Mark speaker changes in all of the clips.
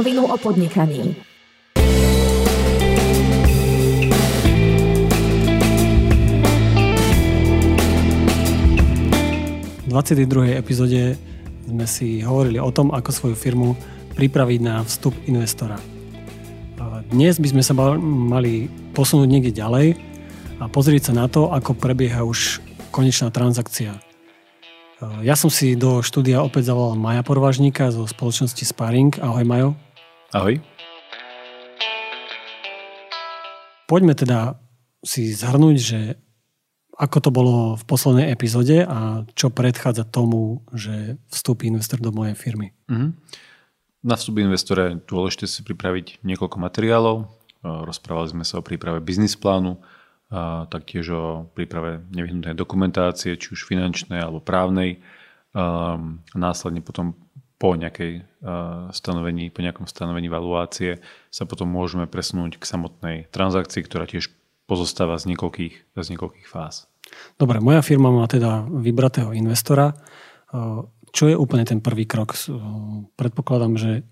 Speaker 1: rovinu o podnikaní.
Speaker 2: V 22. epizóde sme si hovorili o tom, ako svoju firmu pripraviť na vstup investora. Dnes by sme sa mali posunúť niekde ďalej a pozrieť sa na to, ako prebieha už konečná transakcia. Ja som si do štúdia opäť zavolal Maja Porvažníka zo spoločnosti Sparing. Ahoj Majo.
Speaker 3: Ahoj.
Speaker 2: Poďme teda si zhrnúť, že ako to bolo v poslednej epizóde a čo predchádza tomu, že vstúpi investor do mojej firmy. Mm-hmm.
Speaker 3: Na vstup investora je dôležité si pripraviť niekoľko materiálov. Rozprávali sme sa o príprave biznis plánu, a taktiež o príprave nevyhnutnej dokumentácie, či už finančnej alebo právnej. A následne potom po nejakej stanovení, po nejakom stanovení valuácie sa potom môžeme presunúť k samotnej transakcii, ktorá tiež pozostáva z niekoľkých, z niekoľkých fáz.
Speaker 2: Dobre, moja firma má teda vybratého investora. Čo je úplne ten prvý krok? Predpokladám, že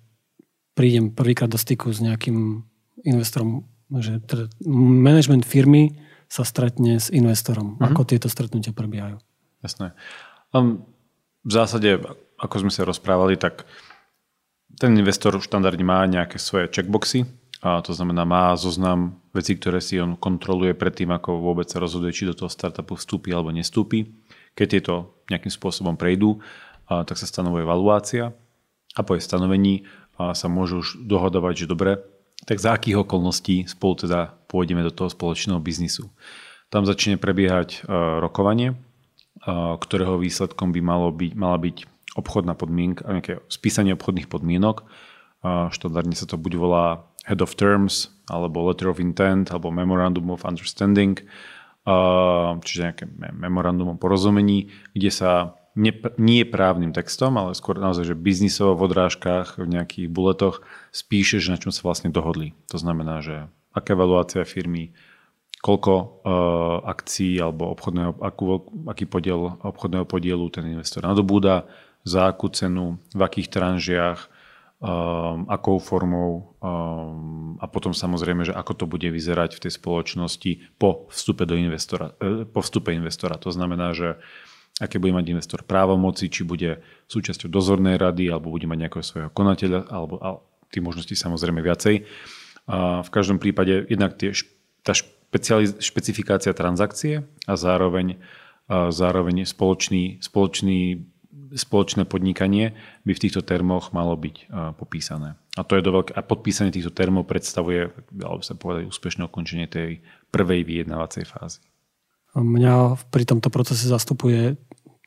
Speaker 2: prídem prvýkrát do styku s nejakým investorom, že teda management firmy sa stretne s investorom. Mm-hmm. Ako tieto stretnutia prebiehajú?
Speaker 3: Jasné. Um, v zásade, ako sme sa rozprávali, tak ten investor štandardne má nejaké svoje checkboxy, a to znamená, má zoznam vecí, ktoré si on kontroluje predtým, ako vôbec sa rozhoduje, či do toho startupu vstúpi alebo nestúpi. Keď tieto nejakým spôsobom prejdú, a, tak sa stanovuje valuácia a po jej stanovení a, sa môžu už dohodovať, že dobre, tak za akých okolností spolu teda pôjdeme do toho spoločného biznisu. Tam začne prebiehať a, rokovanie, a, ktorého výsledkom by malo byť, mala byť obchodná podmienka, nejaké spísanie obchodných podmienok. Štandardne sa to buď volá Head of Terms, alebo Letter of Intent, alebo Memorandum of Understanding, čiže nejaké memorandum o porozumení, kde sa nie, právnym textom, ale skôr naozaj, že biznisovo v odrážkach, v nejakých buletoch že na čom sa vlastne dohodli. To znamená, že aká evaluácia firmy, koľko akcií alebo obchodného, akú, aký podiel obchodného podielu ten investor nadobúda, za akú cenu, v akých tranžiach, um, akou formou um, a potom samozrejme, že ako to bude vyzerať v tej spoločnosti po vstupe do investora, eh, po vstupe investora. To znamená, že aké bude mať investor právomoci, či bude súčasťou dozornej rady, alebo bude mať nejakého svojho konateľa, alebo a tých možností samozrejme viacej. A v každom prípade jednak tie, tá špecifikácia transakcie a zároveň, a zároveň spoločný, spoločný spoločné podnikanie by v týchto termoch malo byť popísané. A to je do veľké, a podpísanie týchto termov predstavuje, alebo sa povedať, úspešné ukončenie tej prvej vyjednávacej fázy.
Speaker 2: Mňa pri tomto procese zastupuje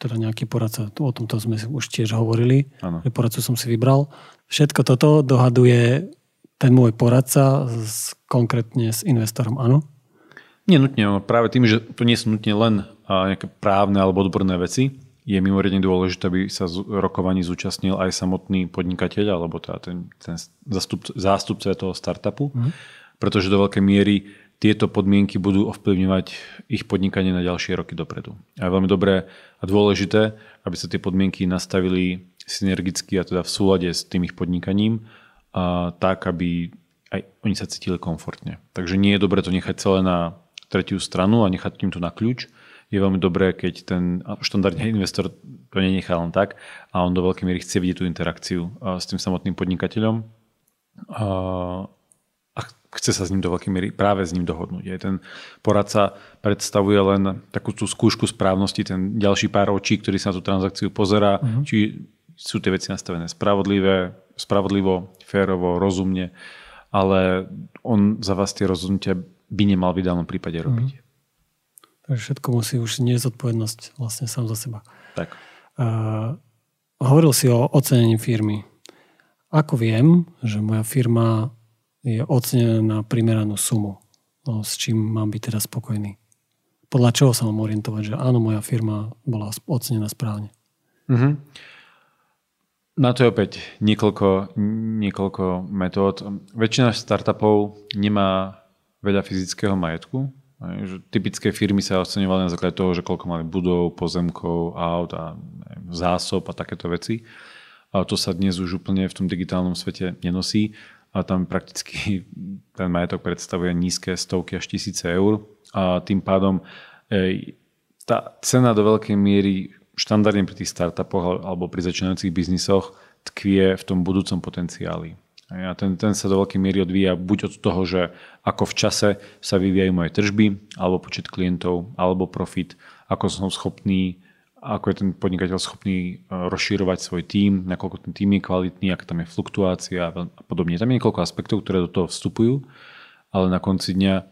Speaker 2: teda nejaký poradca, o tomto sme už tiež hovorili, ano. poradcu som si vybral. Všetko toto dohaduje ten môj poradca s, konkrétne s investorom, áno?
Speaker 3: Nie nutne, práve tým, že to nie sú nutne len nejaké právne alebo odborné veci, je mimoriadne dôležité, aby sa z rokovaní zúčastnil aj samotný podnikateľ alebo teda ten, ten zastup, zástupca toho startupu, mm. pretože do veľkej miery tieto podmienky budú ovplyvňovať ich podnikanie na ďalšie roky dopredu. A je veľmi dobré a dôležité, aby sa tie podmienky nastavili synergicky a teda v súlade s tým ich podnikaním a tak, aby aj oni sa cítili komfortne. Takže nie je dobré to nechať celé na tretiu stranu a nechať tým to na kľúč, je veľmi dobré, keď ten štandardný investor to nenechá len tak a on do veľkej miery chce vidieť tú interakciu s tým samotným podnikateľom a chce sa s ním do veľkej miery práve s ním dohodnúť. Aj ten poradca predstavuje len takú tú skúšku správnosti, ten ďalší pár očí, ktorý sa na tú transakciu pozerá, uh-huh. či sú tie veci nastavené spravodlivé, spravodlivo, férovo, rozumne, ale on za vás tie rozhodnutia by nemal v ideálnom prípade robiť. Uh-huh.
Speaker 2: Takže všetko musí už nezodpovednosť vlastne sám za seba.
Speaker 3: Tak.
Speaker 2: Uh, hovoril si o ocenení firmy. Ako viem, že moja firma je ocenená na primeranú sumu, no, s čím mám byť teda spokojný? Podľa čoho sa mám orientovať, že áno, moja firma bola ocenená správne?
Speaker 3: Mm-hmm. Na to je opäť niekoľko, niekoľko metód. Väčšina startupov nemá veľa fyzického majetku, že typické firmy sa oceňovali na základe toho, že koľko mali budov, pozemkov, aut a zásob a takéto veci. A to sa dnes už úplne v tom digitálnom svete nenosí a tam prakticky ten majetok predstavuje nízke stovky až tisíce eur a tým pádom tá cena do veľkej miery štandardne pri tých startupoch alebo pri začínajúcich biznisoch tkvie v tom budúcom potenciáli. A ten, ten sa do veľkej miery odvíja buď od toho, že ako v čase sa vyvíjajú moje tržby, alebo počet klientov, alebo profit, ako som schopný, ako je ten podnikateľ schopný e, rozširovať svoj tím, nakoľko ten tým je kvalitný, aká tam je fluktuácia a podobne. Tam je niekoľko aspektov, ktoré do toho vstupujú, ale na konci dňa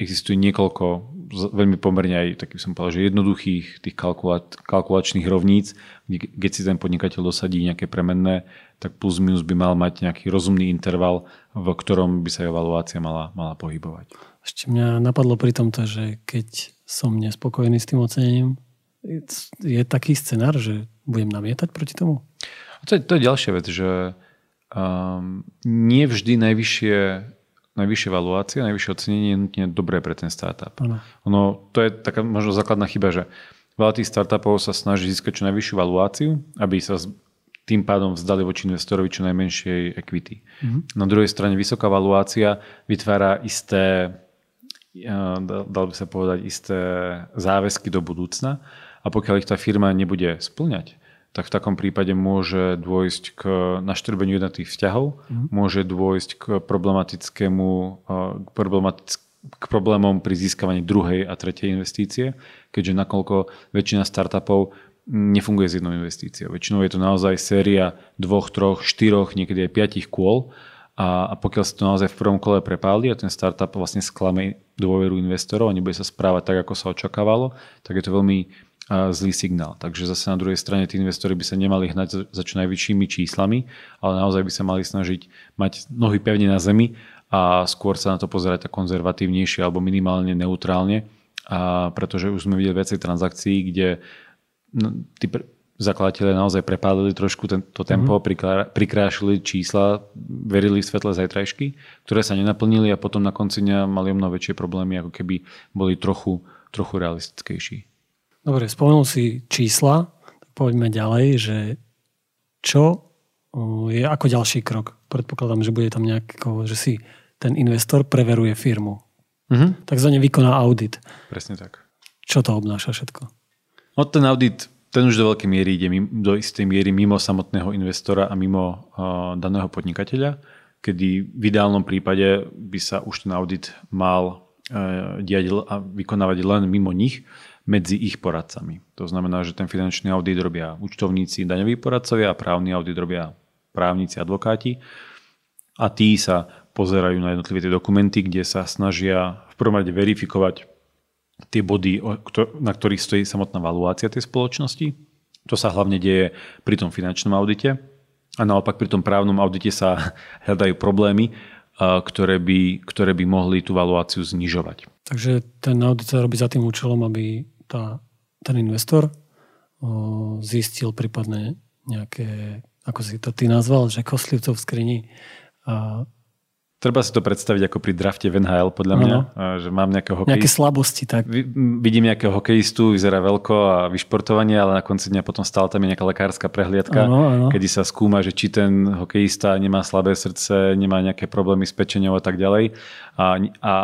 Speaker 3: existuje niekoľko veľmi pomerne aj, taký som povedal, že jednoduchých tých kalkulát, kalkulačných rovníc, kde, keď si ten podnikateľ dosadí nejaké premenné, tak plus minus by mal mať nejaký rozumný interval, v ktorom by sa evaluácia mala, mala pohybovať.
Speaker 2: Ešte mňa napadlo pri tomto, že keď som nespokojný s tým ocenením, je taký scenár, že budem namietať proti tomu?
Speaker 3: To je, to je ďalšia vec, že um, nie vždy najvyššie najvyššia valuácia, najvyššie ocenenie je nutne dobré pre ten startup. Ano. Ono, to je taká možno základná chyba, že veľa tých startupov sa snaží získať čo najvyššiu valuáciu, aby sa tým pádom vzdali voči investorovi čo najmenšej equity. Mm-hmm. Na druhej strane vysoká valuácia vytvára isté, dal by sa povedať, isté záväzky do budúcna a pokiaľ ich tá firma nebude splňať, tak v takom prípade môže dôjsť k naštrbeniu jednotých vzťahov, mm. môže dôjsť k problematickému, k, problematick- k problémom pri získavaní druhej a tretej investície, keďže nakoľko väčšina startupov nefunguje s jednou investíciou. Väčšinou je to naozaj séria dvoch, troch, štyroch, niekedy aj piatich kôl a, a pokiaľ sa to naozaj v prvom kole prepáli a ten startup vlastne sklame dôveru investorov a nebude sa správať tak, ako sa očakávalo, tak je to veľmi zlý signál. Takže zase na druhej strane tí investori by sa nemali hnať za čo najvyššími číslami, ale naozaj by sa mali snažiť mať nohy pevne na zemi a skôr sa na to pozerať tak konzervatívnejšie alebo minimálne neutrálne, a pretože už sme videli viacej transakcií, kde no, tí pr- zakladateľe naozaj prepádali trošku tento tempo, mm-hmm. prikrášili čísla, verili v svetle zajtrajšky, ktoré sa nenaplnili a potom na konci dňa mali o mnoho väčšie problémy, ako keby boli trochu, trochu realistickejší.
Speaker 2: Dobre, spomenul si čísla, tak poďme ďalej, že čo je ako ďalší krok? Predpokladám, že bude tam nejako, že si ten investor preveruje firmu. Mm-hmm. Takzvané vykoná audit.
Speaker 3: Presne tak.
Speaker 2: Čo to obnáša všetko?
Speaker 3: No ten audit, ten už do veľkej miery ide do istej miery mimo samotného investora a mimo uh, daného podnikateľa, kedy v ideálnom prípade by sa už ten audit mal uh, diať a vykonávať len mimo nich medzi ich poradcami. To znamená, že ten finančný audit robia účtovníci, daňoví poradcovia a právny audit robia právnici, advokáti a tí sa pozerajú na jednotlivé tie dokumenty, kde sa snažia v prvom rade verifikovať tie body, na ktorých stojí samotná valuácia tej spoločnosti. To sa hlavne deje pri tom finančnom audite a naopak pri tom právnom audite sa hľadajú problémy, ktoré by, ktoré by mohli tú valuáciu znižovať.
Speaker 2: Takže ten audit sa robí za tým účelom, aby tá, ten investor o, zistil prípadne nejaké, ako si to ty nazval, že koslivcov v skrini. A,
Speaker 3: Treba si to predstaviť ako pri drafte v NHL, podľa mňa, ano. že mám nejakého hokejistu.
Speaker 2: Nejaké slabosti, tak.
Speaker 3: Vidím nejakého hokejistu, vyzerá veľko a vyšportovanie, ale na konci dňa potom stále tam je nejaká lekárska prehliadka, ano, ano. kedy sa skúma, že či ten hokejista nemá slabé srdce, nemá nejaké problémy s pečenou a tak ďalej. A, a,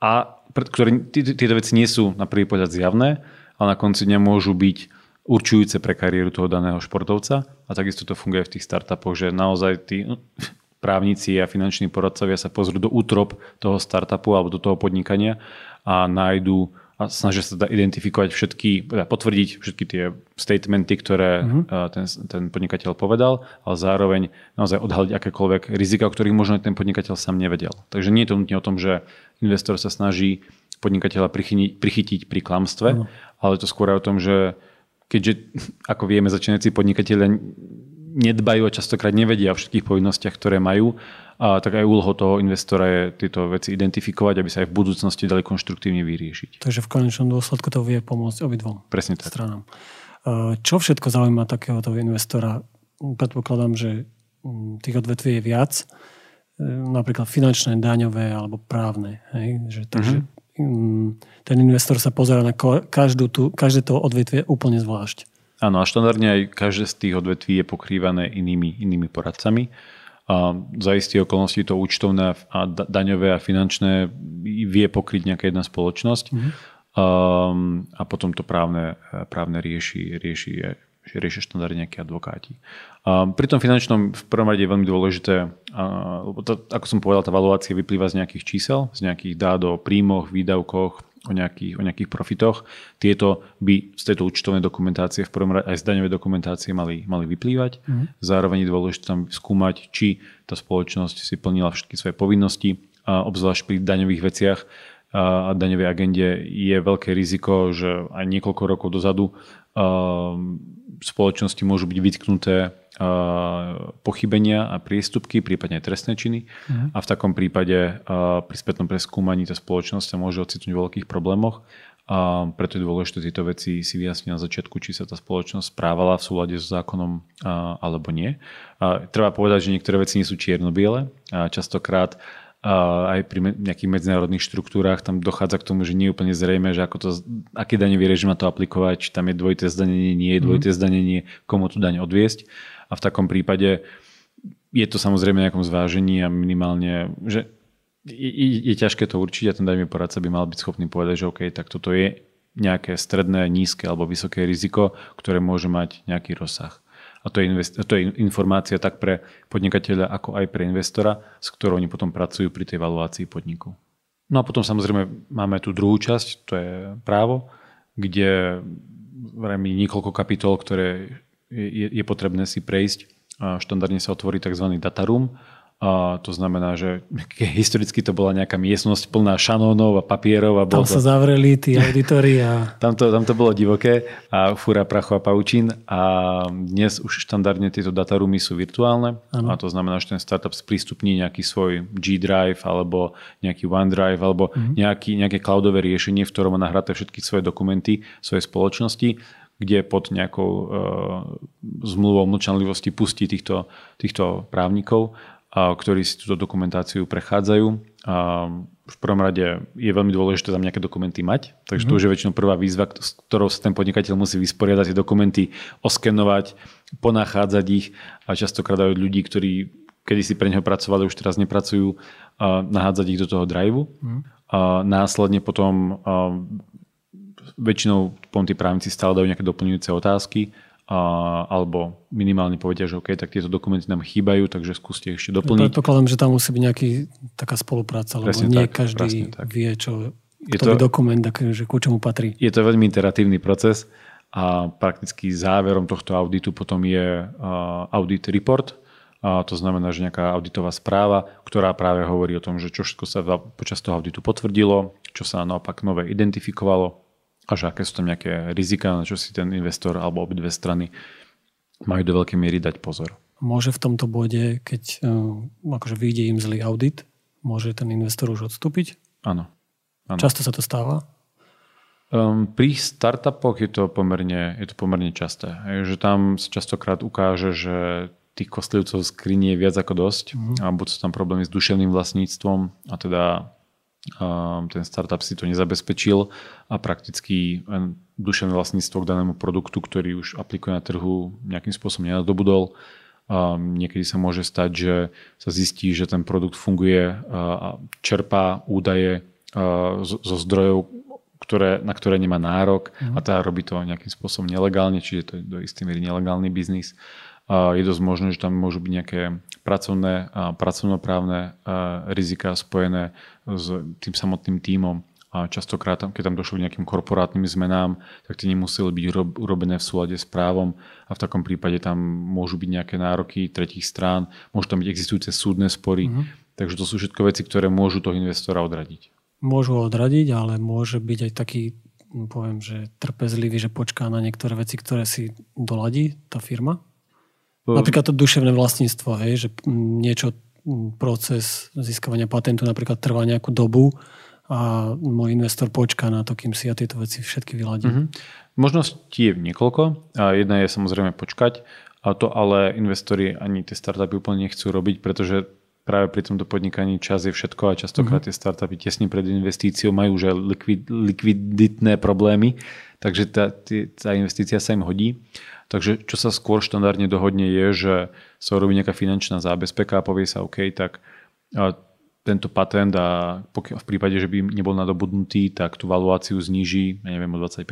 Speaker 3: a ktoré, tieto veci nie sú na prvý pohľad zjavné, ale na konci dňa môžu byť určujúce pre kariéru toho daného športovca. A takisto to funguje v tých startupoch, že naozaj tí no, právnici a finanční poradcovia sa pozrú do útrop toho startupu alebo do toho podnikania a nájdú a snažia sa teda identifikovať všetky, teda potvrdiť všetky tie statementy, ktoré uh-huh. ten, ten podnikateľ povedal, ale zároveň naozaj odhaliť akékoľvek rizika, o ktorých možno ten podnikateľ sám nevedel. Takže nie je to nutne o tom, že investor sa snaží podnikateľa prichytiť, prichytiť pri klamstve, uh-huh. ale to skôr je o tom, že keďže, ako vieme, začínajúci podnikateľia nedbajú a častokrát nevedia o všetkých povinnostiach, ktoré majú, a tak aj úlohou toho investora je tieto veci identifikovať, aby sa aj v budúcnosti dali konštruktívne vyriešiť.
Speaker 2: Takže v konečnom dôsledku to vie pomôcť obidvom
Speaker 3: Presne tak.
Speaker 2: stranám. Čo všetko zaujíma takéhoto investora? Predpokladám, že mm, tých odvetví je viac, e, napríklad finančné, daňové alebo právne. Hej? Že, takže mm-hmm. ten investor sa pozera na každú tú, každé to odvetvie úplne zvlášť.
Speaker 3: Áno, a štandardne aj každé z tých odvetví je pokrývané inými, inými poradcami. A za isté okolnosti to účtovné a daňové a finančné vie pokryť nejaká jedna spoločnosť. Mm-hmm. Um, a potom to právne, právne rieši, rieši, riešia štandardne nejakí advokáti. Um, pri tom finančnom v prvom rade je veľmi dôležité, lebo to, ako som povedal, tá valuácia vyplýva z nejakých čísel, z nejakých dát o príjmoch, výdavkoch, o nejakých, o nejakých profitoch. Tieto by z tejto účtovnej dokumentácie v prvom rade aj z daňovej dokumentácie mali, mali vyplývať. Mm. Zároveň je dôležité tam skúmať, či tá spoločnosť si plnila všetky svoje povinnosti, a obzvlášť pri daňových veciach a daňovej agende je veľké riziko, že aj niekoľko rokov dozadu spoločnosti môžu byť vytknuté pochybenia a priestupky, prípadne aj trestné činy. Uh-huh. A v takom prípade pri spätnom preskúmaní tá spoločnosť sa môže ocitnúť v veľkých problémoch. A preto je dôležité tieto veci si vyjasniť na začiatku, či sa tá spoločnosť správala v súlade s zákonom alebo nie. A treba povedať, že niektoré veci nie sú čierno-biele. A častokrát aj pri nejakých medzinárodných štruktúrach tam dochádza k tomu, že nie je úplne zrejme, že ako to, aký daňový režim má to aplikovať, či tam je dvojité zdanenie, nie je mhm. dvojité zdanenie, komu tú daň odviesť. A v takom prípade je to samozrejme nejakom zvážení a minimálne, že je, je, je ťažké to určiť a ten daňový poradca by mal byť schopný povedať, že OK, tak toto je nejaké stredné, nízke alebo vysoké riziko, ktoré môže mať nejaký rozsah. A to je, invest- to je informácia tak pre podnikateľa, ako aj pre investora, s ktorou oni potom pracujú pri tej valuácii podniku. No a potom samozrejme máme tú druhú časť, to je právo, kde vrajme niekoľko kapitol, ktoré je, je potrebné si prejsť. Štandardne sa otvorí tzv. data room, a to znamená, že historicky to bola nejaká miestnosť plná šanónov a papierov. A
Speaker 2: tam
Speaker 3: to...
Speaker 2: sa zavreli tí auditori. A...
Speaker 3: tam, to, tam to bolo divoké a fúra prachu a paučín. A dnes už štandardne tieto dataroomy sú virtuálne. Ano. A to znamená, že ten startup sprístupní nejaký svoj G Drive alebo nejaký OneDrive alebo mhm. nejaký, nejaké cloudové riešenie, v ktorom má nahraté všetky svoje dokumenty svojej spoločnosti kde pod nejakou uh, zmluvou mlčanlivosti pustí týchto, týchto právnikov ktorí si túto dokumentáciu prechádzajú. A v prvom rade je veľmi dôležité tam nejaké dokumenty mať, takže mm-hmm. to už je väčšinou prvá výzva, s ktorou sa ten podnikateľ musí vysporiadať, tie dokumenty oskenovať, ponachádzať ich a častokrát aj ľudí, ktorí kedy si pre neho pracovali, už teraz nepracujú, nahádzať ich do toho driveu. Mm. A následne potom väčšinou potom tí právnici stále dajú nejaké doplňujúce otázky a, alebo minimálne povedia, že OK, tak tieto dokumenty nám chýbajú, takže skúste ešte doplniť.
Speaker 2: Predpokladám, že tam musí byť nejaký taká spolupráca, lebo presne nie tak, každý tak. vie, čo je to, dokument, že ku čomu patrí.
Speaker 3: Je to veľmi interatívny proces a prakticky záverom tohto auditu potom je audit report, a to znamená, že nejaká auditová správa, ktorá práve hovorí o tom, že čo všetko sa počas toho auditu potvrdilo, čo sa naopak nové identifikovalo a že aké sú tam nejaké rizika, na čo si ten investor alebo obidve strany majú do veľkej miery dať pozor.
Speaker 2: Môže v tomto bode, keď uh, akože vyjde im zlý audit, môže ten investor už odstúpiť?
Speaker 3: Áno. áno.
Speaker 2: Často sa to stáva?
Speaker 3: Um, pri startupoch je to pomerne, je to pomerne časté. Je, že tam sa častokrát ukáže, že tých kostlivcov skrinie je viac ako dosť mm. a buď sú tam problémy s duševným vlastníctvom a teda ten startup si to nezabezpečil a prakticky duševné vlastníctvo k danému produktu, ktorý už aplikuje na trhu, nejakým spôsobom nenadobudol. Niekedy sa môže stať, že sa zistí, že ten produkt funguje a čerpá údaje zo zdrojov, ktoré, na ktoré nemá nárok a teda robí to nejakým spôsobom nelegálne, čiže to je do istej miery nelegálny biznis. Je dosť možné, že tam môžu byť nejaké pracovné a pracovnoprávne rizika spojené s tým samotným tímom. A častokrát, keď tam došlo k nejakým korporátnym zmenám, tak tie nemuseli byť urobené v súlade s právom a v takom prípade tam môžu byť nejaké nároky tretich strán, môžu tam byť existujúce súdne spory. Mm-hmm. Takže to sú všetko veci, ktoré môžu toho investora odradiť.
Speaker 2: Môžu odradiť, ale môže byť aj taký, poviem, že trpezlivý, že počká na niektoré veci, ktoré si doladí tá firma? Napríklad to duševné vlastníctvo, hej, že niečo, proces získavania patentu napríklad trvá nejakú dobu a môj investor počká na to, kým si ja tieto veci všetky vyladím. Mm-hmm.
Speaker 3: Možností je niekoľko. A jedna je samozrejme počkať, a to ale investori ani tie startupy úplne nechcú robiť, pretože práve pri tomto podnikaní čas je všetko a častokrát mm-hmm. tie startupy tesne pred investíciou majú už likvid, likviditné problémy, takže tá, tá investícia sa im hodí. Takže čo sa skôr štandardne dohodne je, že sa robí nejaká finančná zábezpeka a povie sa OK, tak tento patent a v prípade, že by nebol nadobudnutý, tak tú valuáciu zníži, ja neviem, o 20%,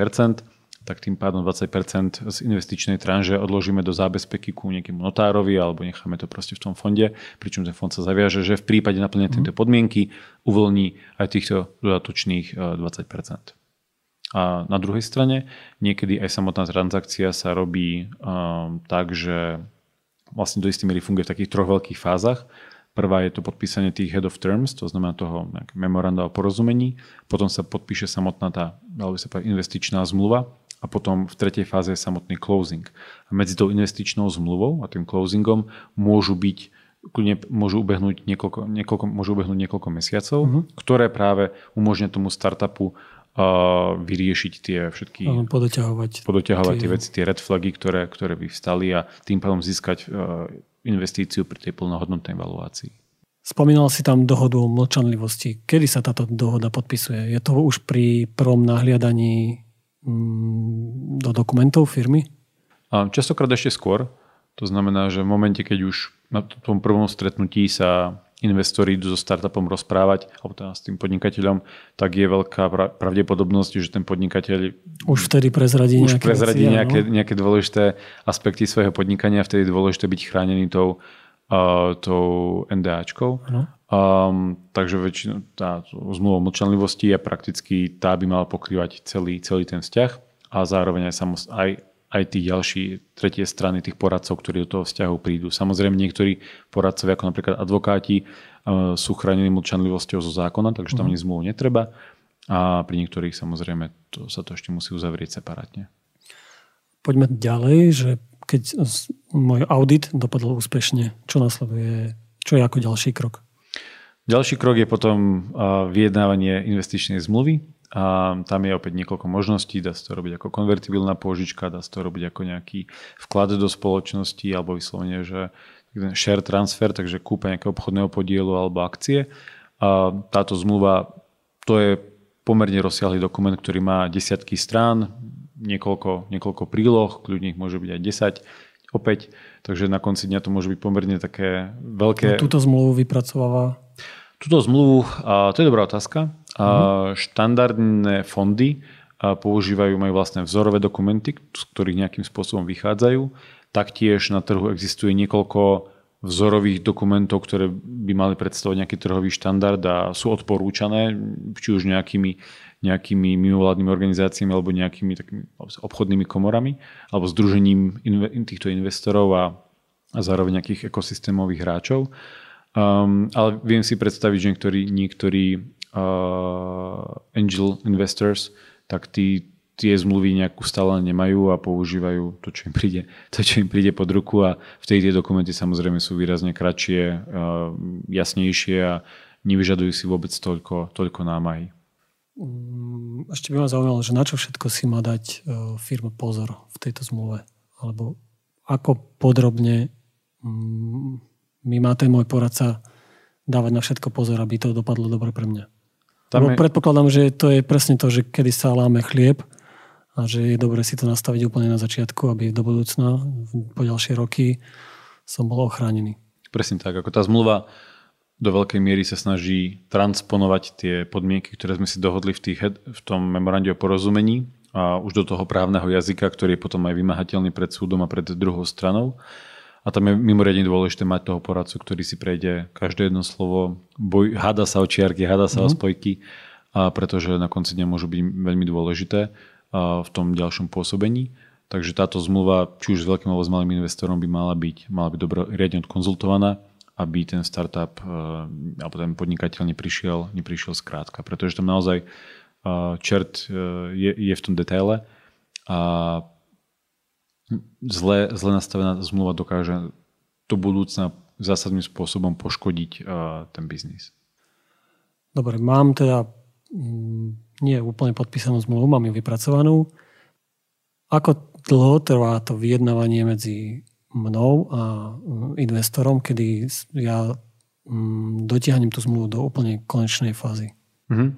Speaker 3: tak tým pádom 20% z investičnej tranže odložíme do zábezpeky ku nejakému notárovi alebo necháme to proste v tom fonde, pričom ten fond sa zaviaže, že v prípade naplnenia tejto podmienky uvoľní aj týchto dodatočných 20%. A na druhej strane niekedy aj samotná transakcia sa robí um, tak, že vlastne do istej miery funguje v takých troch veľkých fázach. Prvá je to podpísanie tých head of terms, to znamená toho memoranda o porozumení. Potom sa podpíše samotná tá, alebo sa povedať, investičná zmluva a potom v tretej fáze je samotný closing. A medzi tou investičnou zmluvou a tým closingom môžu byť kľudne môžu ubehnúť niekoľko, niekoľko, môžu ubehnúť niekoľko mesiacov, uh-huh. ktoré práve umožňujú tomu startupu uh, vyriešiť tie všetky...
Speaker 2: Uh, podoťahovať.
Speaker 3: Podoťahovať tie, tie veci, tie red flagy, ktoré, ktoré vyvstali a tým pádom získať uh, investíciu pri tej plnohodnotnej valuácii.
Speaker 2: Spomínal si tam dohodu o mlčanlivosti. Kedy sa táto dohoda podpisuje? Je to už pri prvom nahliadaní do dokumentov firmy?
Speaker 3: A častokrát ešte skôr. To znamená, že v momente, keď už na tom prvom stretnutí sa investori idú so startupom rozprávať, alebo teda s tým podnikateľom, tak je veľká pravdepodobnosť, že ten podnikateľ
Speaker 2: už vtedy prezradí,
Speaker 3: už nejaké, prezradí veci, nejaké, no? nejaké dôležité aspekty svojho podnikania, vtedy je dôležité byť chránený tou, uh, tou NDAčkou. No. Um, takže väčšinou tá zmluva o mlčanlivosti je prakticky tá by mala pokrývať celý, celý ten vzťah a zároveň aj, samost, aj aj tí ďalší tretie strany tých poradcov, ktorí do toho vzťahu prídu. Samozrejme niektorí poradcovia, ako napríklad advokáti, e, sú chránení mlčanlivosťou zo zákona, takže tam mm. ani zmluvu netreba. A pri niektorých samozrejme to, sa to ešte musí uzavrieť separátne.
Speaker 2: Poďme ďalej, že keď môj audit dopadol úspešne, čo nasleduje, čo je ako ďalší krok?
Speaker 3: Ďalší krok je potom vyjednávanie investičnej zmluvy. A tam je opäť niekoľko možností, dá sa to robiť ako konvertibilná pôžička, dá sa to robiť ako nejaký vklad do spoločnosti alebo vyslovene, že share transfer, takže kúpa nejakého obchodného podielu alebo akcie. A táto zmluva, to je pomerne rozsiahly dokument, ktorý má desiatky strán, niekoľko, niekoľko príloh, kľudne ich môže byť aj 10 opäť, takže na konci dňa to môže byť pomerne také veľké...
Speaker 2: No, túto zmluvu vypracováva?
Speaker 3: Túto zmluvu, to je dobrá otázka. Mm-hmm. Štandardné fondy používajú, majú vlastné vzorové dokumenty, z ktorých nejakým spôsobom vychádzajú. Taktiež na trhu existuje niekoľko vzorových dokumentov, ktoré by mali predstavovať nejaký trhový štandard a sú odporúčané, či už nejakými, nejakými mimovládnymi organizáciami alebo nejakými takými obchodnými komorami alebo združením týchto investorov a, a zároveň nejakých ekosystémových hráčov. Um, ale viem si predstaviť, že niektorí, niektorí uh, angel investors, tak tí tie zmluvy nejakú stále nemajú a používajú to, čo im príde, to, čo im príde pod ruku a vtedy tie dokumenty samozrejme sú výrazne kratšie, uh, jasnejšie a nevyžadujú si vôbec toľko, toľko námahy.
Speaker 2: Mm, ešte by ma zaujímalo, že na čo všetko si má dať uh, firma pozor v tejto zmluve? Alebo ako podrobne um, mi má ten môj poradca dávať na všetko pozor, aby to dopadlo dobre pre mňa. Tam je... predpokladám, že to je presne to, že kedy sa láme chlieb a že je dobre si to nastaviť úplne na začiatku, aby do budúcna, po ďalšie roky som bol ochránený.
Speaker 3: Presne tak, ako tá zmluva do veľkej miery sa snaží transponovať tie podmienky, ktoré sme si dohodli v, tých, v tom memorande o porozumení a už do toho právneho jazyka, ktorý je potom aj vymahateľný pred súdom a pred druhou stranou. A tam je mimoriadne dôležité mať toho poradcu, ktorý si prejde každé jedno slovo, boj, háda sa o čiarky, háda sa mm-hmm. o mhm. spojky, a pretože na konci dňa môžu byť veľmi dôležité v tom ďalšom pôsobení. Takže táto zmluva, či už s veľkým alebo s malým investorom, by mala byť, mala byť dobro, riadne konzultovaná, aby ten startup alebo ten podnikateľ neprišiel, neprišiel skrátka. Pretože tam naozaj čert e, je, je v tom detaile a zle, zle nastavená zmluva dokáže do budúcna zásadným spôsobom poškodiť uh, ten biznis.
Speaker 2: Dobre, mám teda mm, nie úplne podpísanú zmluvu, mám ju vypracovanú. Ako dlho trvá to vyjednávanie medzi mnou a mm, investorom, kedy ja mm, dotiahnem tú zmluvu do úplne konečnej fázy?
Speaker 3: Mm-hmm.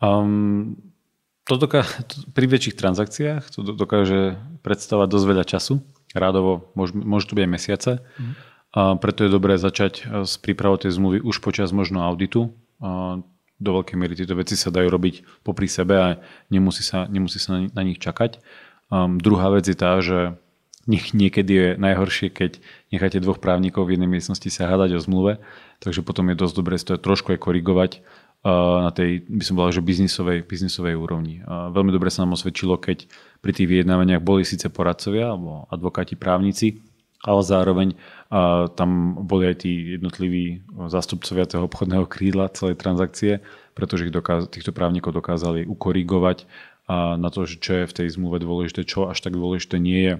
Speaker 3: Um, to doká- to, pri väčších transakciách to dokáže predstavovať dosť veľa času. Rádovo môžu, môžu to byť aj mesiace. Mm. A preto je dobré začať s prípravou tej zmluvy už počas možno auditu. A do veľkej miery tieto veci sa dajú robiť popri sebe a nemusí sa, nemusí sa na, na nich čakať. Um, druhá vec je tá, že niekedy je najhoršie, keď necháte dvoch právnikov v jednej miestnosti sa hádať o zmluve, takže potom je dosť dobré to trošku aj korigovať na tej, by som povedal, že biznisovej, biznisovej úrovni. Veľmi dobre sa nám osvedčilo, keď pri tých vyjednávaniach boli síce poradcovia alebo advokáti, právnici, ale zároveň tam boli aj tí jednotliví zástupcovia toho obchodného krídla celej transakcie, pretože ich dokáz- týchto právnikov dokázali ukorigovať na to, čo je v tej zmluve dôležité, čo až tak dôležité nie je,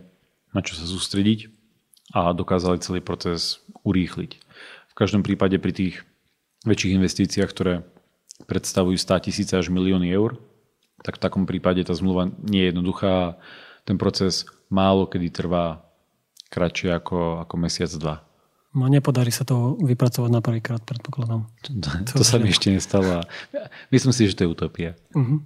Speaker 3: na čo sa sústrediť a dokázali celý proces urýchliť. V každom prípade pri tých väčších investíciách, ktoré predstavujú 100 tisíce až milióny eur, tak v takom prípade tá zmluva nie je jednoduchá a ten proces málo kedy trvá kratšie ako, ako mesiac, dva.
Speaker 2: No nepodarí sa to vypracovať na prvýkrát, predpokladám.
Speaker 3: To, to sa mi ešte nestalo myslím si, že to je utopia. Uh-huh.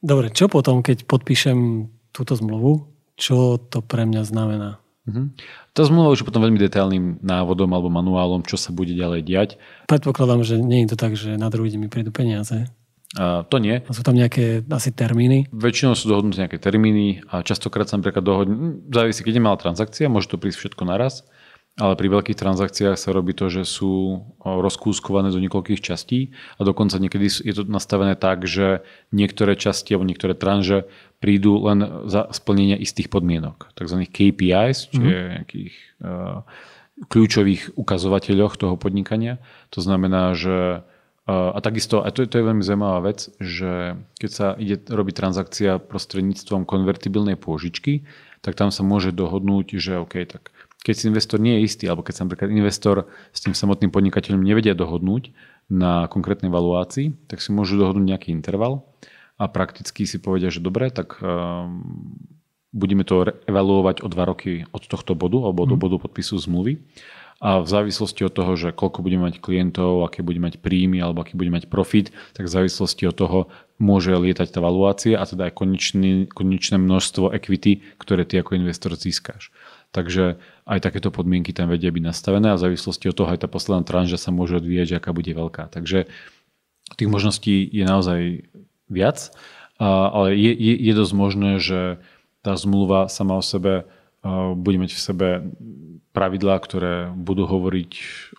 Speaker 2: Dobre, čo potom, keď podpíšem túto zmluvu, čo to pre mňa znamená?
Speaker 3: Uh-huh. Tá zmluva už je potom veľmi detailným návodom alebo manuálom, čo sa bude ďalej diať.
Speaker 2: Predpokladám, že nie je to tak, že na druhý deň mi prídu peniaze.
Speaker 3: A to nie.
Speaker 2: A sú tam nejaké asi termíny?
Speaker 3: Väčšinou sú dohodnuté nejaké termíny a častokrát sa napríklad dohodne, závisí, keď je malá transakcia, môže to prísť všetko naraz, ale pri veľkých transakciách sa robí to, že sú rozkúskované do niekoľkých častí a dokonca niekedy je to nastavené tak, že niektoré časti alebo niektoré tranže prídu len za splnenie istých podmienok, tzv. KPIs, čo mm-hmm. nejakých uh, kľúčových ukazovateľoch toho podnikania. To znamená, že uh, a takisto, a to, to je veľmi zaujímavá vec, že keď sa ide robiť transakcia prostredníctvom konvertibilnej pôžičky, tak tam sa môže dohodnúť, že OK, tak keď si investor nie je istý, alebo keď sa napríklad investor s tým samotným podnikateľom nevedia dohodnúť na konkrétnej valuácii, tak si môžu dohodnúť nejaký interval a prakticky si povedia, že dobre, tak um, budeme to evaluovať o dva roky od tohto bodu alebo do mhm. bodu podpisu zmluvy. A v závislosti od toho, že koľko budeme mať klientov, aké bude mať príjmy alebo aký bude mať profit, tak v závislosti od toho môže lietať tá valuácia a teda aj konečný, konečné množstvo equity, ktoré ty ako investor získáš. Takže aj takéto podmienky tam vedia byť nastavené a v závislosti od toho aj tá posledná tranža sa môže odvíjať, aká bude veľká. Takže tých možností je naozaj viac, ale je, je, je dosť možné, že tá zmluva sama o sebe bude mať v sebe pravidlá, ktoré budú hovoriť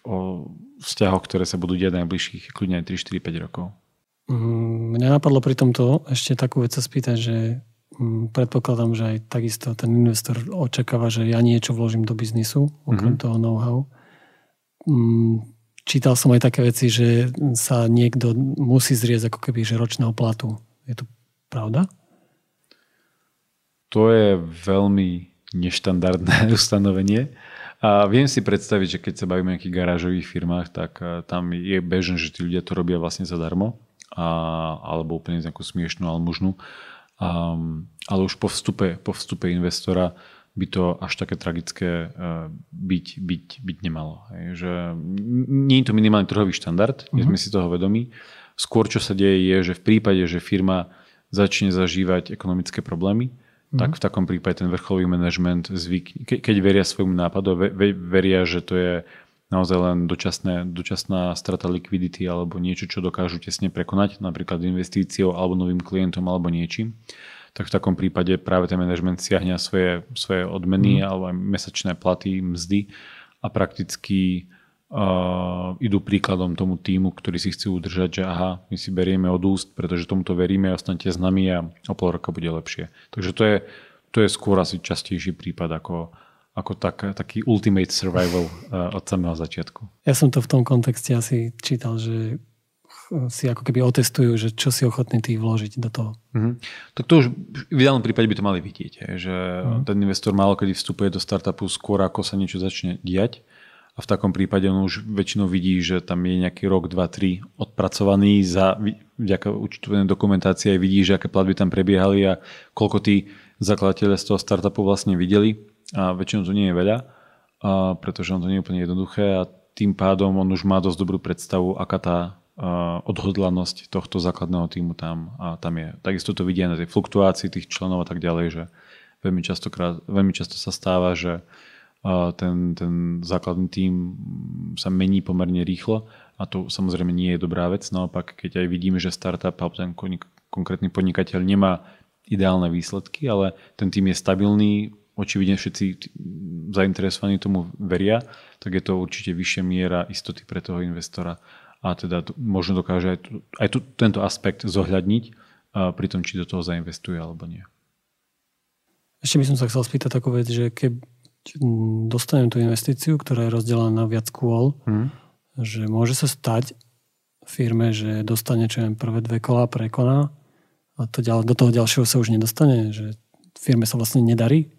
Speaker 3: o vzťahoch, ktoré sa budú diať najbližších kľudne aj 3, 4, 5 rokov.
Speaker 2: Mm, mňa napadlo pri tomto ešte takú vec sa spýtať, že predpokladám, že aj takisto ten investor očakáva, že ja niečo vložím do biznisu, okrem mm-hmm. toho know-how. Mm, čítal som aj také veci, že sa niekto musí zriesť ako keby že ročného platu. Je to pravda?
Speaker 3: To je veľmi neštandardné ustanovenie. A viem si predstaviť, že keď sa bavíme o nejakých garážových firmách, tak eh, tam je bežné, že tí ľudia to robia vlastne zadarmo a, alebo úplne nejakú smiešnú almužnu. Um, ale už po vstupe, po vstupe investora by to až také tragické eh, byť, byť, byť nemalo. Hej. Že nie je to minimálny trhový štandard, sme mhm. si toho vedomí. Skôr, čo sa deje, je, že v prípade, že firma začne zažívať ekonomické problémy, mm. tak v takom prípade ten vrcholový manažment zvyk, ke, keď veria svojmu nápadu, ve, veria, že to je naozaj len dočasné, dočasná strata likvidity alebo niečo, čo dokážu tesne prekonať, napríklad investíciou alebo novým klientom alebo niečím, tak v takom prípade práve ten manažment siahne svoje, svoje odmeny mm. alebo aj mesačné platy, mzdy a prakticky uh, idú príkladom tomu týmu, ktorý si chcú udržať, že aha, my si berieme od úst, pretože tomuto veríme, ostanete s nami a o pol roka bude lepšie. Takže to je, to je skôr asi častejší prípad ako, ako tak, taký ultimate survival uh, od samého začiatku.
Speaker 2: Ja som to v tom kontexte asi čítal, že si ako keby otestujú, že čo si ochotný tí vložiť do toho. Mm-hmm.
Speaker 3: Tak to už v ideálnom prípade by to mali vidieť, že mm-hmm. ten investor málo kedy vstupuje do startupu skôr, ako sa niečo začne diať a v takom prípade on už väčšinou vidí, že tam je nejaký rok, dva, tri odpracovaný za vďaka účtovnej dokumentácie aj vidí, že aké platby tam prebiehali a koľko tí zakladateľe z toho startupu vlastne videli a väčšinou to nie je veľa, a pretože on to nie je úplne jednoduché a tým pádom on už má dosť dobrú predstavu, aká tá odhodlanosť tohto základného týmu tam, a tam je. Takisto to vidia na tej fluktuácii tých členov a tak ďalej, že veľmi, častokrát, veľmi často sa stáva, že ten, ten základný tím sa mení pomerne rýchlo a to samozrejme nie je dobrá vec. Naopak, keď aj vidíme, že startup alebo ten konkrétny podnikateľ nemá ideálne výsledky, ale ten tým je stabilný, očividne všetci zainteresovaní tomu veria, tak je to určite vyššia miera istoty pre toho investora a teda možno dokáže aj, tu, aj tu, tento aspekt zohľadniť pri tom, či do toho zainvestuje alebo nie.
Speaker 2: Ešte by som sa chcel spýtať takú vec, že keď dostanem tú investíciu, ktorá je rozdelená na viac kôl, hmm. že môže sa stať firme, že dostane čo len prvé dve kola, prekoná a to ďalej, do toho ďalšieho sa už nedostane, že firme sa vlastne nedarí?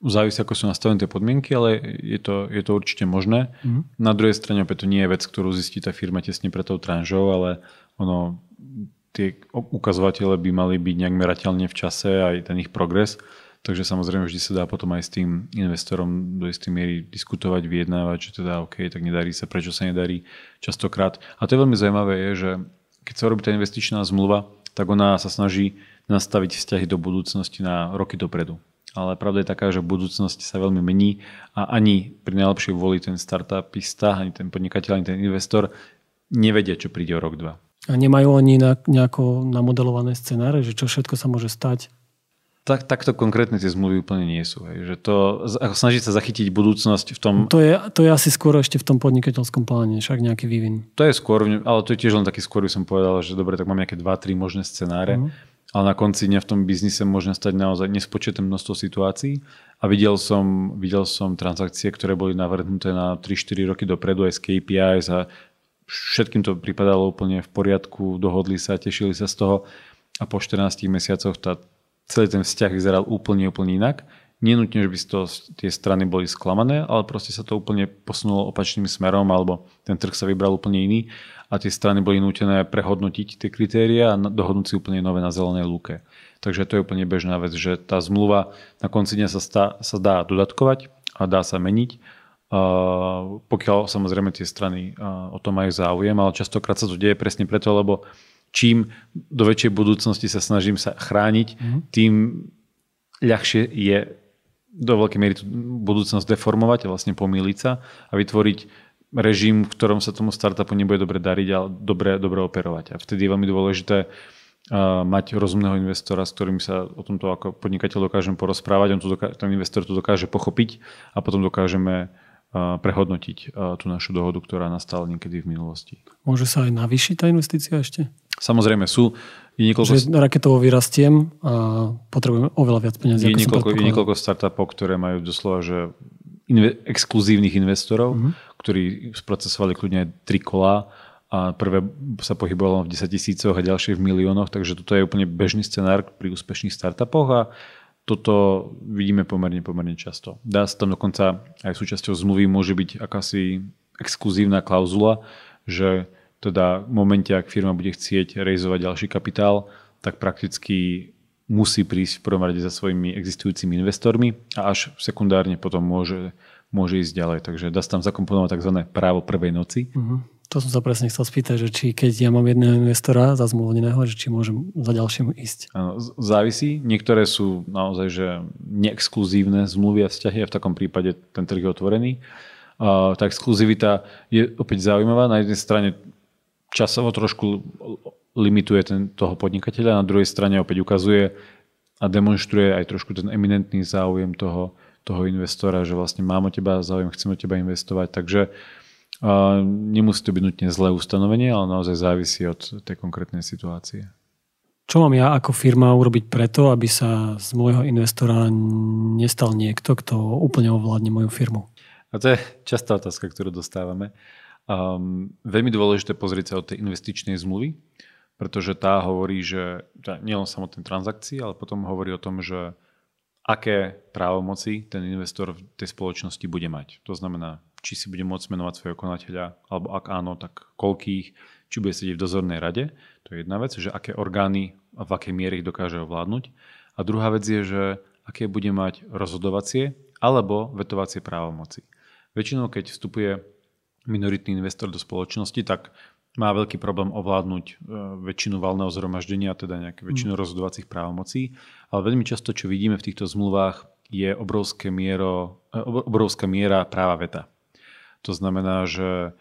Speaker 3: Závisí, ako sú nastavené tie podmienky, ale je to, je to určite možné. Mm. Na druhej strane opäť to nie je vec, ktorú zistí tá firma tesne pred tou tranžou, ale ono, tie ukazovatele by mali byť nejak merateľne v čase aj ten ich progres. Takže samozrejme vždy sa dá potom aj s tým investorom do istej miery diskutovať, vyjednávať, že teda OK, tak nedarí sa, prečo sa nedarí častokrát. A to je veľmi zaujímavé, je, že keď sa robí tá investičná zmluva, tak ona sa snaží nastaviť vzťahy do budúcnosti na roky dopredu. Ale pravda je taká, že budúcnosť sa veľmi mení a ani pri najlepšej voli ten startupista, ani ten podnikateľ, ani ten investor nevedia, čo príde o rok, dva.
Speaker 2: A nemajú oni nejako namodelované scenáre, že čo všetko sa môže stať
Speaker 3: tak, takto konkrétne tie zmluvy úplne nie sú. Hej. Že to, snažiť sa zachytiť budúcnosť v tom...
Speaker 2: To je, to je asi skôr ešte v tom podnikateľskom pláne, však nejaký vývin.
Speaker 3: To je skôr, ale to je tiež len taký skôr, by som povedal, že dobre, tak mám nejaké 2-3 možné scenáre, mm. Ale na konci dňa v tom biznise môže stať naozaj nespočetné množstvo situácií a videl som, videl som transakcie, ktoré boli navrhnuté na 3-4 roky dopredu aj z KPIs a všetkým to pripadalo úplne v poriadku, dohodli sa, tešili sa z toho a po 14 mesiacoch tá celý ten vzťah vyzeral úplne, úplne inak. Nenutne, že by to, tie strany boli sklamané, ale proste sa to úplne posunulo opačným smerom, alebo ten trh sa vybral úplne iný a tie strany boli nútené prehodnotiť tie kritéria a dohodnúť si úplne nové na zelenej lúke. Takže to je úplne bežná vec, že tá zmluva na konci dňa sa, stá, sa dá dodatkovať a dá sa meniť, uh, pokiaľ samozrejme tie strany uh, o tom majú záujem, ale častokrát sa to deje presne preto, lebo čím do väčšej budúcnosti sa snažím sa chrániť, mm. tým ľahšie je do veľkej miery budúcnosť deformovať a vlastne pomýliť sa a vytvoriť režim, v ktorom sa tomu startupu nebude dobre dariť, ale dobre, dobre operovať. A vtedy je veľmi dôležité uh, mať rozumného investora, s ktorým sa o tomto ako podnikateľ dokážem porozprávať, on to doká- ten investor to dokáže pochopiť a potom dokážeme uh, prehodnotiť uh, tú našu dohodu, ktorá nastala niekedy v minulosti.
Speaker 2: Môže sa aj navýšiť tá investícia ešte?
Speaker 3: Samozrejme sú.
Speaker 2: Je niekoľko... Že raketovo vyrastiem a potrebujem oveľa viac peniazí.
Speaker 3: Je, niekoľko, je niekoľko startupov, ktoré majú doslova, že inve, exkluzívnych investorov, mm-hmm. ktorí sprocesovali kľudne tri kolá a prvé sa pohybovalo v 10 tisícoch a ďalšie v miliónoch, takže toto je úplne bežný scenár pri úspešných startupoch a toto vidíme pomerne, pomerne často. Dá sa tam dokonca aj súčasťou zmluvy môže byť akási exkluzívna klauzula, že teda v momente, ak firma bude chcieť realizovať ďalší kapitál, tak prakticky musí prísť v prvom rade za svojimi existujúcimi investormi a až sekundárne potom môže, môže ísť ďalej. Takže dá sa tam zakomponovať tzv. právo prvej noci. Uh-huh.
Speaker 2: To som sa presne chcel spýtať, že či keď ja mám jedného investora za zmluvneného, že či môžem za ďalším ísť.
Speaker 3: Áno, závisí. Niektoré sú naozaj že neexkluzívne zmluvy a vzťahy a v takom prípade ten trh je otvorený. Uh, tá exkluzivita je opäť zaujímavá. Na jednej strane časovo trošku limituje ten, toho podnikateľa, na druhej strane opäť ukazuje a demonstruje aj trošku ten eminentný záujem toho, toho investora, že vlastne mám o teba záujem, chcem o teba investovať, takže uh, nemusí to byť nutne zlé ustanovenie, ale naozaj závisí od tej konkrétnej situácie.
Speaker 2: Čo mám ja ako firma urobiť preto, aby sa z môjho investora nestal niekto, kto úplne ovládne moju firmu?
Speaker 3: A to je častá otázka, ktorú dostávame. Um, veľmi dôležité pozrieť sa od tej investičnej zmluvy, pretože tá hovorí, že tá, nielen samotné transakcie, ale potom hovorí o tom, že aké právomoci ten investor v tej spoločnosti bude mať. To znamená, či si bude môcť menovať svojho konateľa, alebo ak áno, tak koľkých, či bude sedieť v dozornej rade. To je jedna vec, že aké orgány a v akej miere ich dokáže ovládnuť. A druhá vec je, že aké bude mať rozhodovacie alebo vetovacie právomoci. Väčšinou, keď vstupuje minoritný investor do spoločnosti, tak má veľký problém ovládnuť e, väčšinu valného zhromaždenia, teda nejaké väčšinu mm. rozhodovacích právomocí. Ale veľmi často, čo vidíme v týchto zmluvách, je obrovské miero, e, obrovská miera práva veta. To znamená, že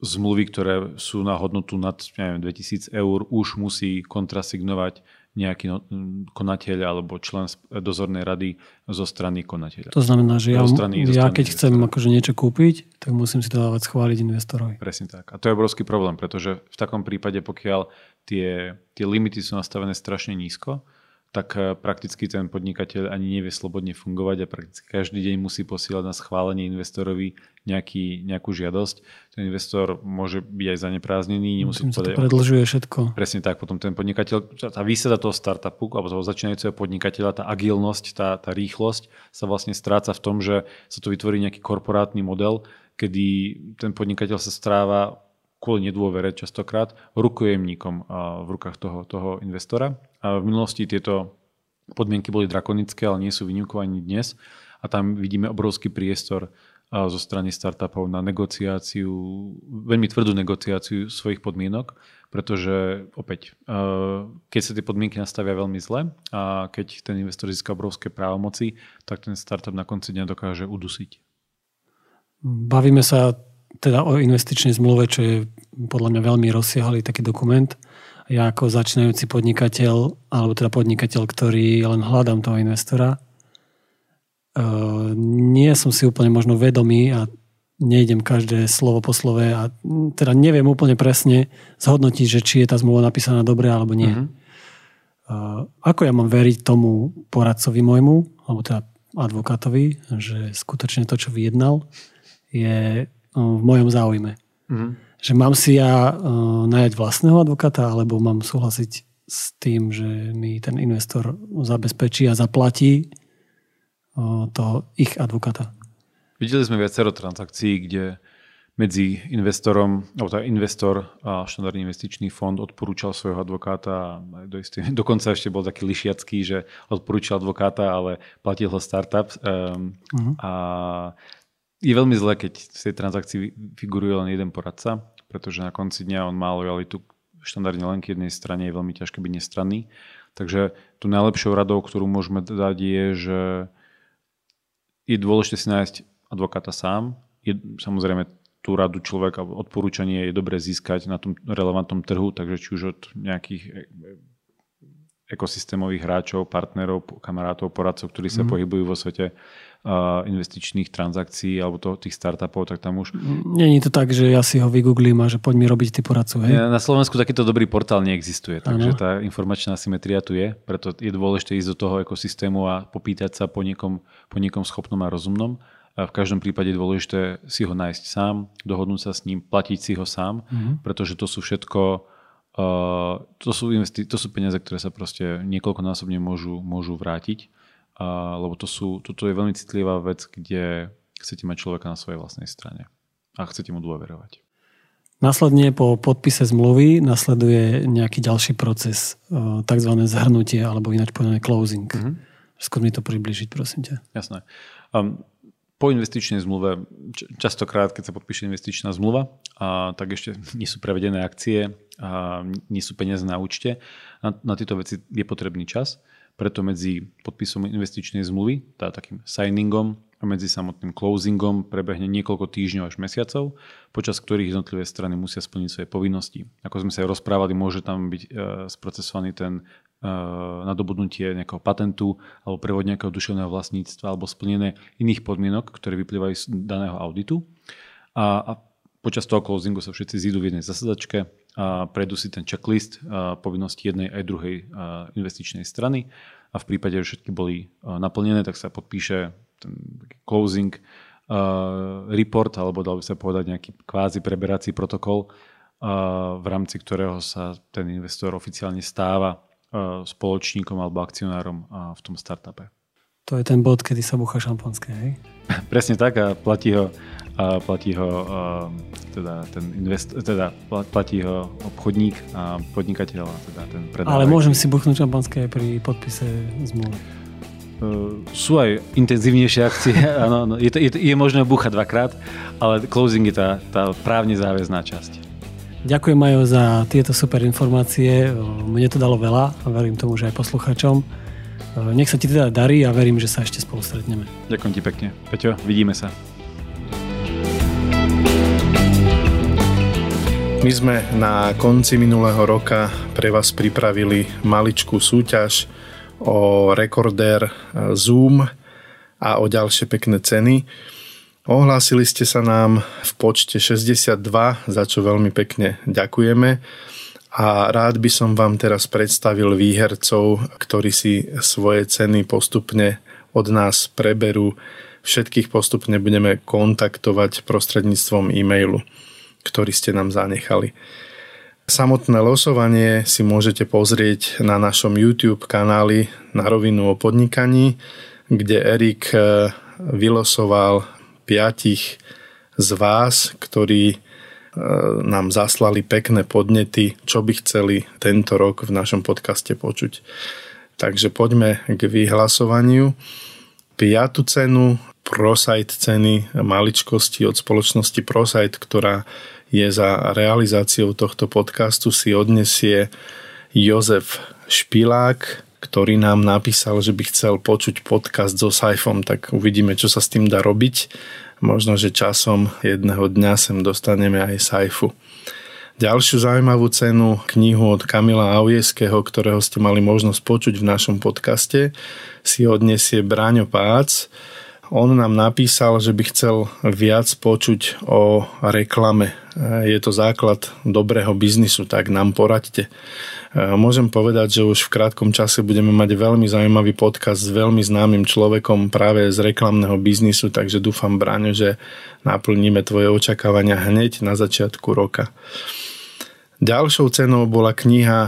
Speaker 3: zmluvy, ktoré sú na hodnotu nad neviem, 2000 eur, už musí kontrasignovať nejaký no, konateľ alebo člen dozornej rady zo strany konateľa.
Speaker 2: To znamená, že ja, strany, ja keď chcem akože niečo kúpiť, tak musím si to dávať schváliť investorovi.
Speaker 3: Presne tak. A to je obrovský problém, pretože v takom prípade, pokiaľ tie, tie limity sú nastavené strašne nízko, tak eh, prakticky ten podnikateľ ani nevie slobodne fungovať a prakticky každý deň musí posielať na schválenie investorovi nejaký, nejakú žiadosť. Ten investor môže byť aj zaneprázdnený. Nemusí
Speaker 2: sa to predlžuje všetko.
Speaker 3: Presne tak. Potom ten podnikateľ, tá výsada toho startupu alebo toho začínajúceho podnikateľa, tá agilnosť, tá, tá rýchlosť sa vlastne stráca v tom, že sa to vytvorí nejaký korporátny model, kedy ten podnikateľ sa stráva kvôli nedôvere častokrát rukojemníkom v rukách toho, toho investora. A v minulosti tieto podmienky boli drakonické, ale nie sú výnimkou ani dnes. A tam vidíme obrovský priestor zo strany startupov na negociáciu, veľmi tvrdú negociáciu svojich podmienok, pretože opäť, keď sa tie podmienky nastavia veľmi zle a keď ten investor získa obrovské právomoci, tak ten startup na konci dňa dokáže udusiť.
Speaker 2: Bavíme sa teda o investičnej zmluve, čo je podľa mňa veľmi rozsiahlý taký dokument. Ja ako začínajúci podnikateľ, alebo teda podnikateľ, ktorý len hľadám toho investora, uh, nie som si úplne možno vedomý a nejdem každé slovo po slove a teda neviem úplne presne zhodnotiť, že či je tá zmluva napísaná dobre alebo nie. Mm-hmm. Uh, ako ja mám veriť tomu poradcovi môjmu, alebo teda advokátovi, že skutočne to, čo vyjednal, je v mojom záujme. Mm-hmm. Že mám si ja uh, najať vlastného advokáta, alebo mám súhlasiť s tým, že mi ten investor zabezpečí a zaplatí uh, toho ich advokáta.
Speaker 3: Videli sme viacero transakcií, kde medzi investorom, alebo teda investor a štandardný investičný fond odporúčal svojho advokáta do istý, dokonca ešte bol taký lišiacký, že odporúčal advokáta, ale platil ho startup. Um, uh-huh. A je veľmi zlé, keď v tej transakcii figuruje len jeden poradca, pretože na konci dňa on má lojalitu štandardne len k jednej strane, je veľmi ťažké byť nestranný. Takže tu najlepšou radou, ktorú môžeme dať je, že je dôležité si nájsť advokáta sám. Je, samozrejme, tú radu človeka, odporúčanie je dobre získať na tom relevantnom trhu, takže či už od nejakých ekosystémových hráčov, partnerov, kamarátov, poradcov, ktorí sa mm. pohybujú vo svete uh, investičných transakcií alebo to, tých startupov, tak tam už...
Speaker 2: Není to tak, že ja si ho vygooglím a že poď mi robiť ty poradcu, hej?
Speaker 3: Na Slovensku takýto dobrý portál neexistuje, takže ano. tá informačná symetria tu je, preto je dôležité ísť do toho ekosystému a popýtať sa po niekom, po niekom schopnom a rozumnom. A v každom prípade je dôležité si ho nájsť sám, dohodnúť sa s ním, platiť si ho sám, mm-hmm. pretože to sú všetko Uh, to, sú investi- to sú peniaze, ktoré sa proste niekoľkonásobne môžu, môžu vrátiť, uh, lebo to sú, toto je veľmi citlivá vec, kde chcete mať človeka na svojej vlastnej strane a chcete mu dôverovať.
Speaker 2: Následne po podpise zmluvy nasleduje nejaký ďalší proces, uh, tzv. zhrnutie alebo ináč povedané closing. Mm-hmm. Skôr mi to približiť, prosím ťa.
Speaker 3: Jasné. Um, po investičnej zmluve, častokrát, keď sa podpíše investičná zmluva, a, tak ešte nie sú prevedené akcie, a nie sú peniaze na účte. Na, na tieto veci je potrebný čas, preto medzi podpisom investičnej zmluvy, tá takým signingom a medzi samotným closingom prebehne niekoľko týždňov až mesiacov, počas ktorých jednotlivé strany musia splniť svoje povinnosti. Ako sme sa aj rozprávali, môže tam byť e, sprocesovaný ten nadobudnutie nejakého patentu alebo prevod nejakého duševného vlastníctva alebo splnené iných podmienok, ktoré vyplývajú z daného auditu. A, a počas toho closingu sa všetci zídu v jednej zasadačke a prejdú si ten checklist eh, povinnosti jednej aj druhej eh, investičnej strany a v prípade, že všetky boli naplnené, tak sa podpíše ten closing report, alebo dal by sa povedať nejaký kvázi preberací protokol, v rámci ktorého sa ten investor oficiálne stáva spoločníkom alebo akcionárom e, v tom startupe.
Speaker 2: To je ten bod, kedy sa búcha šampanské, hej?
Speaker 3: Presne tak a platí ho, a platí ho e, teda ten invest, teda platí ho obchodník a podnikateľ teda ten predávateľ.
Speaker 2: Ale môžem si buchnúť šampanské pri podpise zmluvy.
Speaker 3: sú aj intenzívnejšie akcie, áno, no, je, to, je, to, je možné búchať dvakrát, ale closing je tá, tá právne záväzná časť.
Speaker 2: Ďakujem Majo za tieto super informácie, mne to dalo veľa a verím tomu, že aj posluchačom. Nech sa ti teda darí a verím, že sa ešte spolu stretneme.
Speaker 3: Ďakujem ti pekne. Peťo, vidíme sa.
Speaker 1: My sme na konci minulého roka pre vás pripravili maličkú súťaž o rekordér Zoom a o ďalšie pekné ceny. Ohlásili ste sa nám v počte 62, za čo veľmi pekne ďakujeme. A rád by som vám teraz predstavil výhercov, ktorí si svoje ceny postupne od nás preberú. Všetkých postupne budeme kontaktovať prostredníctvom e-mailu ktorý ste nám zanechali. Samotné losovanie si môžete pozrieť na našom YouTube kanáli na rovinu o podnikaní, kde Erik e, vylosoval piatich z vás, ktorí e, nám zaslali pekné podnety, čo by chceli tento rok v našom podcaste počuť. Takže poďme k vyhlasovaniu. Piatú cenu ProSite ceny maličkosti od spoločnosti ProSite, ktorá je za realizáciou tohto podcastu si odnesie Jozef Špilák, ktorý nám napísal, že by chcel počuť podcast so Saifom, tak uvidíme, čo sa s tým dá robiť. Možno, že časom jedného dňa sem dostaneme aj Saifu. Ďalšiu zaujímavú cenu, knihu od Kamila Aujeskeho, ktorého ste mali možnosť počuť v našom podcaste, si odnesie Bráňo Pác, on nám napísal, že by chcel viac počuť o reklame. Je to základ dobrého biznisu, tak nám poraďte. Môžem povedať, že už v krátkom čase budeme mať veľmi zaujímavý podcast s veľmi známym človekom práve z reklamného biznisu, takže dúfam, Braňo, že naplníme tvoje očakávania hneď na začiatku roka. Ďalšou cenou bola kniha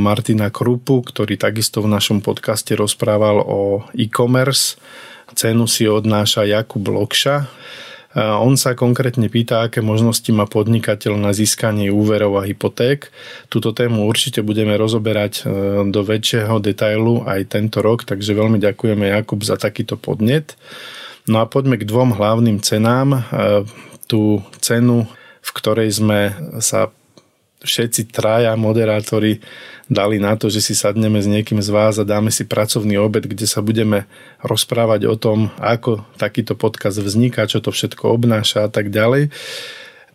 Speaker 1: Martina Krupu, ktorý takisto v našom podcaste rozprával o e-commerce Cenu si odnáša Jakub Lokša. On sa konkrétne pýta, aké možnosti má podnikateľ na získanie úverov a hypoték. Túto tému určite budeme rozoberať e, do väčšieho detailu aj tento rok, takže veľmi ďakujeme Jakub za takýto podnet. No a poďme k dvom hlavným cenám. E, tú cenu, v ktorej sme sa všetci traja moderátori dali na to, že si sadneme s niekým z vás a dáme si pracovný obed, kde sa budeme rozprávať o tom, ako takýto podcast vzniká, čo to všetko obnáša a tak ďalej.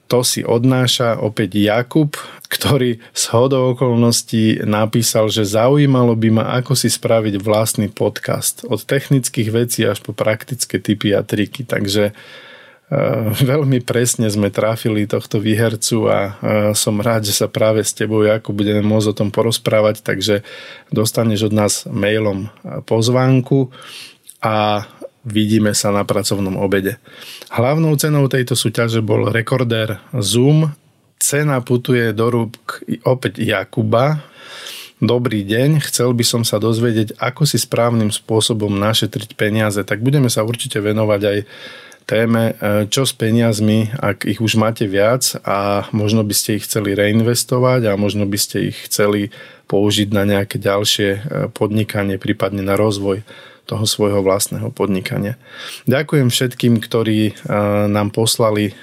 Speaker 1: To si odnáša opäť Jakub, ktorý z hodou okolností napísal, že zaujímalo by ma, ako si spraviť vlastný podcast. Od technických vecí až po praktické typy a triky. Takže veľmi presne sme trafili tohto výhercu a eh, som rád, že sa práve s tebou, ako budeme môcť o tom porozprávať, takže dostaneš od nás mailom eh, pozvánku a vidíme sa na pracovnom obede. Hlavnou cenou tejto súťaže bol rekordér Zoom. Cena putuje do rúk opäť Jakuba. Dobrý deň, chcel by som sa dozvedieť, ako si správnym spôsobom našetriť peniaze. Tak budeme sa určite venovať aj téme, e, čo s peniazmi, ak ich už máte viac a možno by ste ich chceli reinvestovať a možno by ste ich chceli použiť na nejaké ďalšie e, podnikanie, prípadne na rozvoj toho svojho vlastného podnikania. Ďakujem všetkým, ktorí e, nám poslali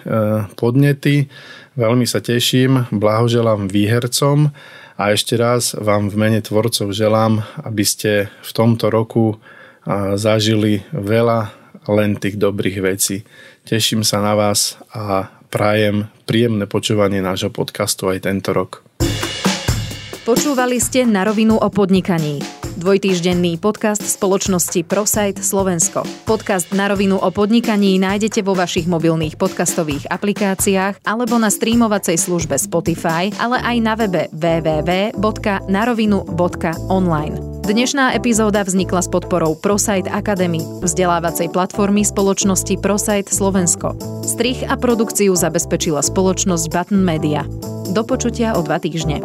Speaker 1: podnety. Veľmi sa teším, blahoželám výhercom a ešte raz vám v mene tvorcov želám, aby ste v tomto roku zažili veľa len tých dobrých vecí. Teším sa na vás a prajem príjemné počúvanie nášho podcastu aj tento rok.
Speaker 4: Počúvali ste na rovinu o podnikaní. Dvojtýždenný podcast spoločnosti ProSite Slovensko. Podcast na rovinu o podnikaní nájdete vo vašich mobilných podcastových aplikáciách alebo na streamovacej službe Spotify, ale aj na webe www.narovinu.online. Dnešná epizóda vznikla s podporou ProSite Academy, vzdelávacej platformy spoločnosti ProSite Slovensko. Strich a produkciu zabezpečila spoločnosť Button Media. Do počutia o dva týždne.